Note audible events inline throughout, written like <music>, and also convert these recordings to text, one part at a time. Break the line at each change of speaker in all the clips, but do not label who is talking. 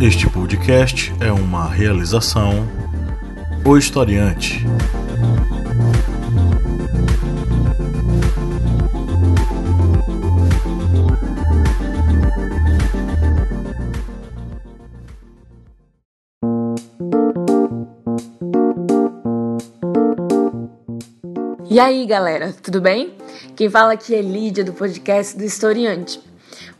Este podcast é uma realização O Historiante.
E aí, galera, tudo bem? Quem fala aqui é Lídia do podcast do Historiante.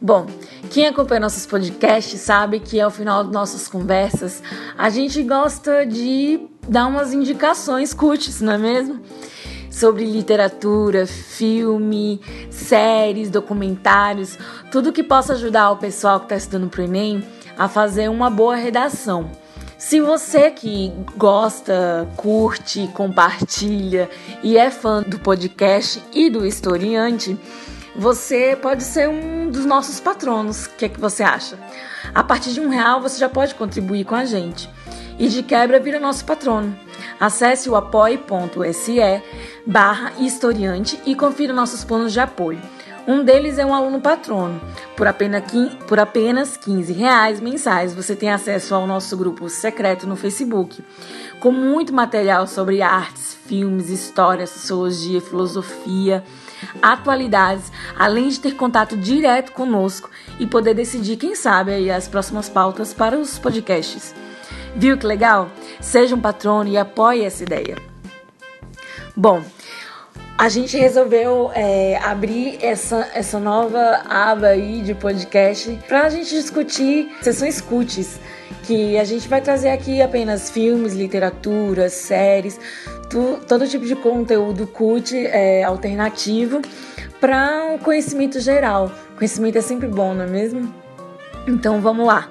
Bom, quem acompanha nossos podcasts sabe que ao final de nossas conversas a gente gosta de dar umas indicações curtas, não é mesmo? Sobre literatura, filme, séries, documentários, tudo que possa ajudar o pessoal que está estudando para o Enem a fazer uma boa redação. Se você que gosta, curte, compartilha e é fã do podcast e do historiante, você pode ser um dos nossos patronos. O que é que você acha? A partir de um real você já pode contribuir com a gente. E de quebra vira nosso patrono. Acesse o apoie.se barra historiante e confira nossos planos de apoio. Um deles é um aluno patrono. Por apenas, por apenas 15 reais mensais, você tem acesso ao nosso grupo secreto no Facebook, com muito material sobre artes, filmes, história, sociologia, filosofia, atualidades, além de ter contato direto conosco e poder decidir, quem sabe, aí, as próximas pautas para os podcasts. Viu que legal? Seja um patrono e apoie essa ideia. Bom, a gente resolveu é, abrir essa, essa nova aba aí de podcast para a gente discutir sessões cuts, que a gente vai trazer aqui apenas filmes, literatura, séries, tu, todo tipo de conteúdo cut é, alternativo para um conhecimento geral. Conhecimento é sempre bom, não é mesmo? Então vamos lá.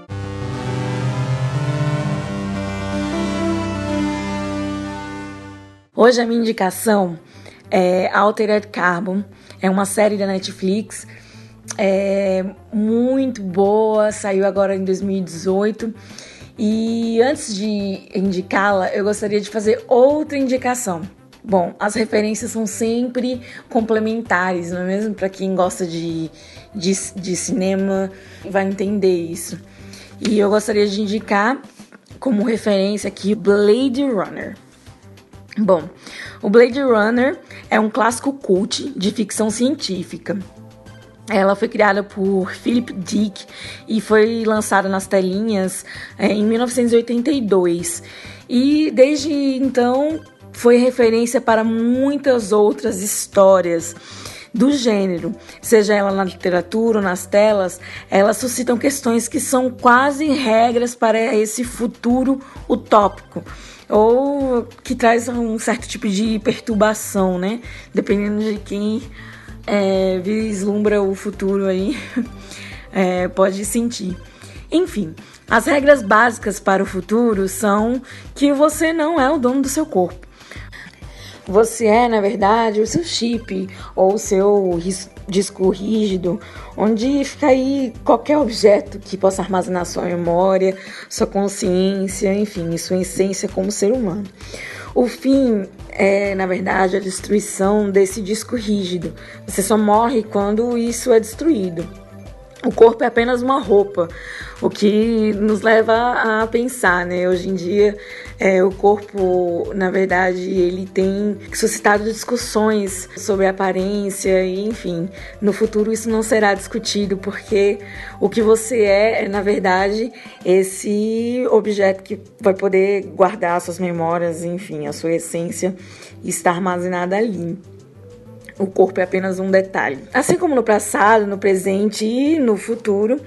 Hoje a minha indicação é Altered Carbon. É uma série da Netflix. É muito boa, saiu agora em 2018. E antes de indicá-la, eu gostaria de fazer outra indicação. Bom, as referências são sempre complementares, não é mesmo? Para quem gosta de, de, de cinema, vai entender isso. E eu gostaria de indicar como referência aqui Blade Runner. Bom, o Blade Runner é um clássico cult de ficção científica. Ela foi criada por Philip Dick e foi lançada nas telinhas é, em 1982. E desde então foi referência para muitas outras histórias do gênero, seja ela na literatura ou nas telas, elas suscitam questões que são quase regras para esse futuro utópico ou que traz um certo tipo de perturbação, né? Dependendo de quem é, vislumbra o futuro aí, <laughs> é, pode sentir. Enfim, as regras básicas para o futuro são que você não é o dono do seu corpo. Você é, na verdade, o seu chip ou o seu disco rígido, onde fica aí qualquer objeto que possa armazenar sua memória, sua consciência, enfim, sua essência como ser humano. O fim é, na verdade, a destruição desse disco rígido. Você só morre quando isso é destruído. O corpo é apenas uma roupa, o que nos leva a pensar, né? Hoje em dia, é, o corpo, na verdade, ele tem suscitado discussões sobre aparência e, enfim, no futuro isso não será discutido porque o que você é, é na verdade, esse objeto que vai poder guardar suas memórias, enfim, a sua essência está armazenada ali. O corpo é apenas um detalhe. Assim como no passado, no presente e no futuro,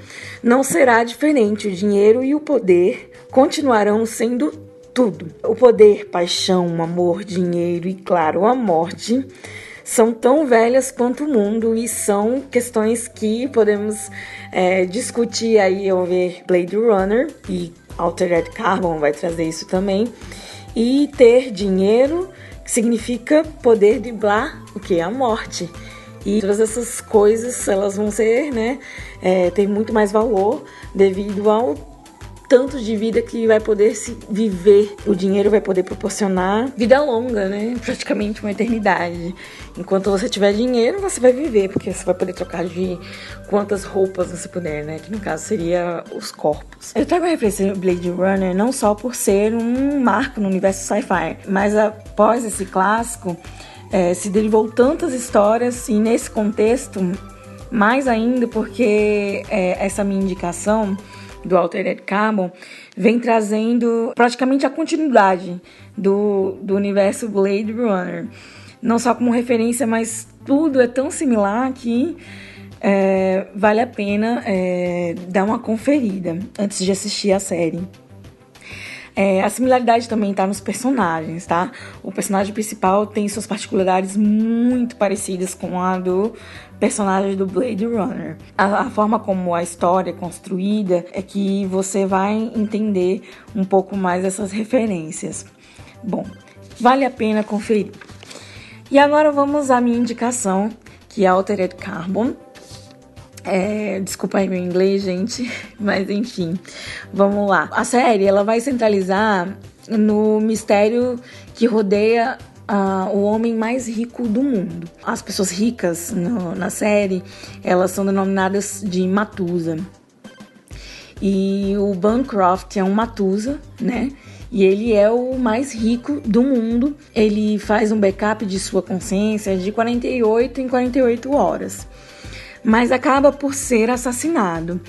não será diferente. O dinheiro e o poder continuarão sendo tudo. O poder, paixão, amor, dinheiro e, claro, a morte são tão velhas quanto o mundo e são questões que podemos é, discutir aí ao ver Blade Runner e Altered Carbon vai trazer isso também. E ter dinheiro significa poder driblar o que? A morte. E todas essas coisas, elas vão ser, né, é, ter muito mais valor devido ao tanto de vida que vai poder se viver. O dinheiro vai poder proporcionar vida longa, né? Praticamente uma eternidade. Enquanto você tiver dinheiro, você vai viver, porque você vai poder trocar de quantas roupas você puder, né? Que no caso seria os corpos. Eu trago a referência do Blade Runner não só por ser um marco no universo sci-fi, mas após esse clássico, é, se derivou tantas histórias e nesse contexto, mais ainda porque é, essa minha indicação do Altered Carbon vem trazendo praticamente a continuidade do, do universo Blade Runner. Não só como referência, mas tudo é tão similar que é, vale a pena é, dar uma conferida antes de assistir a série. É, a similaridade também está nos personagens, tá? O personagem principal tem suas particularidades muito parecidas com a do personagem do Blade Runner. A, a, forma como a história é construída é que você vai entender um pouco mais essas referências. Bom, vale a pena conferir. E agora vamos à minha indicação, que é Altered Carbon. É, desculpa aí meu inglês, gente, <laughs> mas enfim, vamos lá. A série ela vai centralizar no mistério que rodeia uh, o homem mais rico do mundo. As pessoas ricas no, na série elas são denominadas de Matusa. E o Bancroft é um Matusa, né? E ele é o mais rico do mundo. Ele faz um backup de sua consciência de 48 em 48 horas mas acaba por ser assassinado.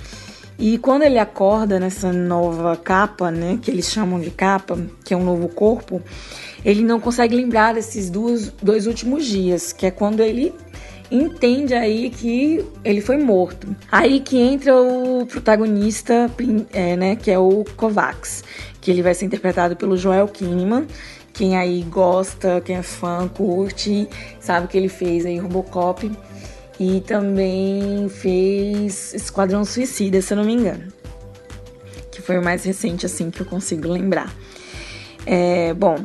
E quando ele acorda nessa nova capa, né, que eles chamam de capa, que é um novo corpo, ele não consegue lembrar desses dois, dois últimos dias, que é quando ele entende aí que ele foi morto. Aí que entra o protagonista, é, né, que é o Kovacs, que ele vai ser interpretado pelo Joel Kinnaman. Quem aí gosta, quem é fã, curte, sabe que ele fez aí Robocop e também fez Esquadrão Suicida, se eu não me engano. Que foi o mais recente, assim, que eu consigo lembrar. É, bom,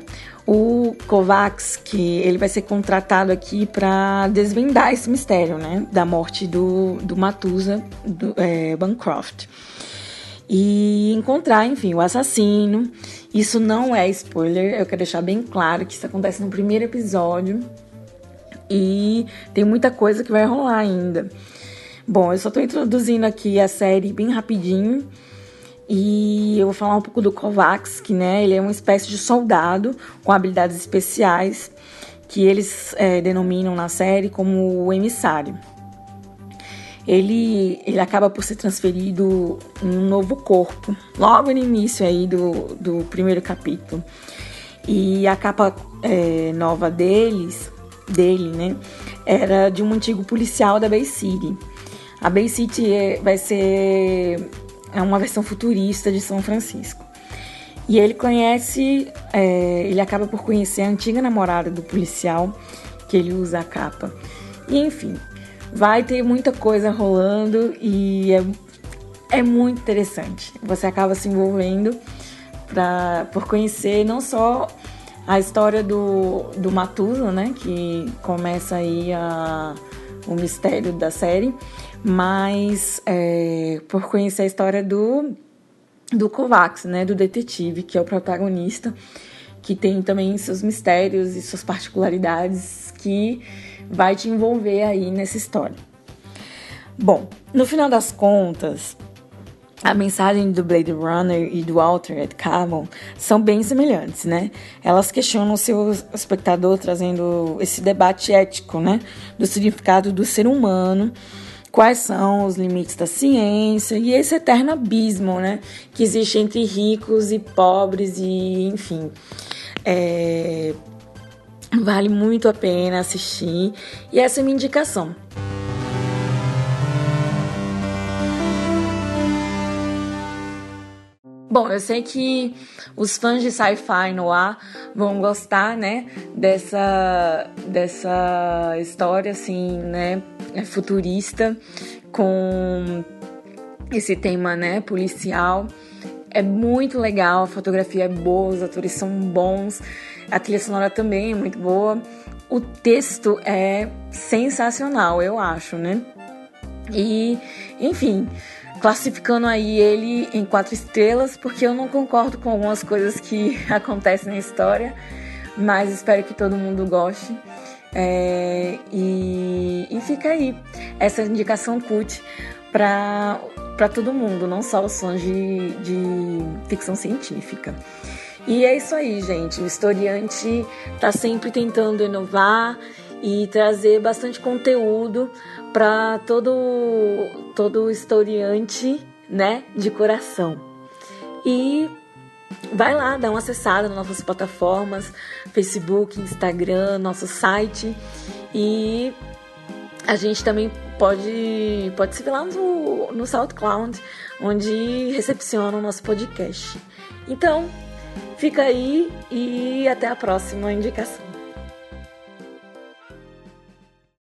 o Kovacs, que ele vai ser contratado aqui para desvendar esse mistério, né? Da morte do, do Matusa, do é, Bancroft. E encontrar, enfim, o assassino. Isso não é spoiler, eu quero deixar bem claro que isso acontece no primeiro episódio e tem muita coisa que vai rolar ainda. Bom, eu só tô introduzindo aqui a série bem rapidinho. E eu vou falar um pouco do Kovacs, que né, ele é uma espécie de soldado com habilidades especiais que eles é, denominam na série como o emissário. Ele, ele acaba por ser transferido em um novo corpo, logo no início aí do, do primeiro capítulo. E a capa é, nova deles dele, né, era de um antigo policial da Bay City. A Bay City é, vai ser é uma versão futurista de São Francisco. E ele conhece, é, ele acaba por conhecer a antiga namorada do policial, que ele usa a capa. E enfim, vai ter muita coisa rolando e é, é muito interessante. Você acaba se envolvendo pra, por conhecer não só a história do, do Matusa, né? Que começa aí a, o mistério da série, mas é, por conhecer a história do, do Kovacs, né? Do detetive, que é o protagonista, que tem também seus mistérios e suas particularidades que vai te envolver aí nessa história. Bom, no final das contas, a mensagem do Blade Runner e do Altered Carbon são bem semelhantes, né? Elas questionam o seu espectador trazendo esse debate ético, né? Do significado do ser humano, quais são os limites da ciência e esse eterno abismo, né? Que existe entre ricos e pobres e, enfim, é... vale muito a pena assistir e essa é a minha indicação. Bom, eu sei que os fãs de sci-fi no ar vão gostar, né, dessa, dessa história, assim, né, futurista, com esse tema, né, policial. É muito legal, a fotografia é boa, os atores são bons, a trilha sonora também é muito boa. O texto é sensacional, eu acho, né? E, enfim, classificando aí ele em quatro estrelas, porque eu não concordo com algumas coisas que <laughs> acontecem na história, mas espero que todo mundo goste. É, e, e fica aí essa indicação cult para todo mundo, não só os fãs de, de ficção científica. E é isso aí, gente. O historiante está sempre tentando inovar e trazer bastante conteúdo para todo todo historiante, né, de coração. E vai lá, dá uma acessada nas nossas plataformas, Facebook, Instagram, nosso site e a gente também pode pode se ver lá no, no SoundCloud, onde recepciona o nosso podcast. Então, fica aí e até a próxima indicação.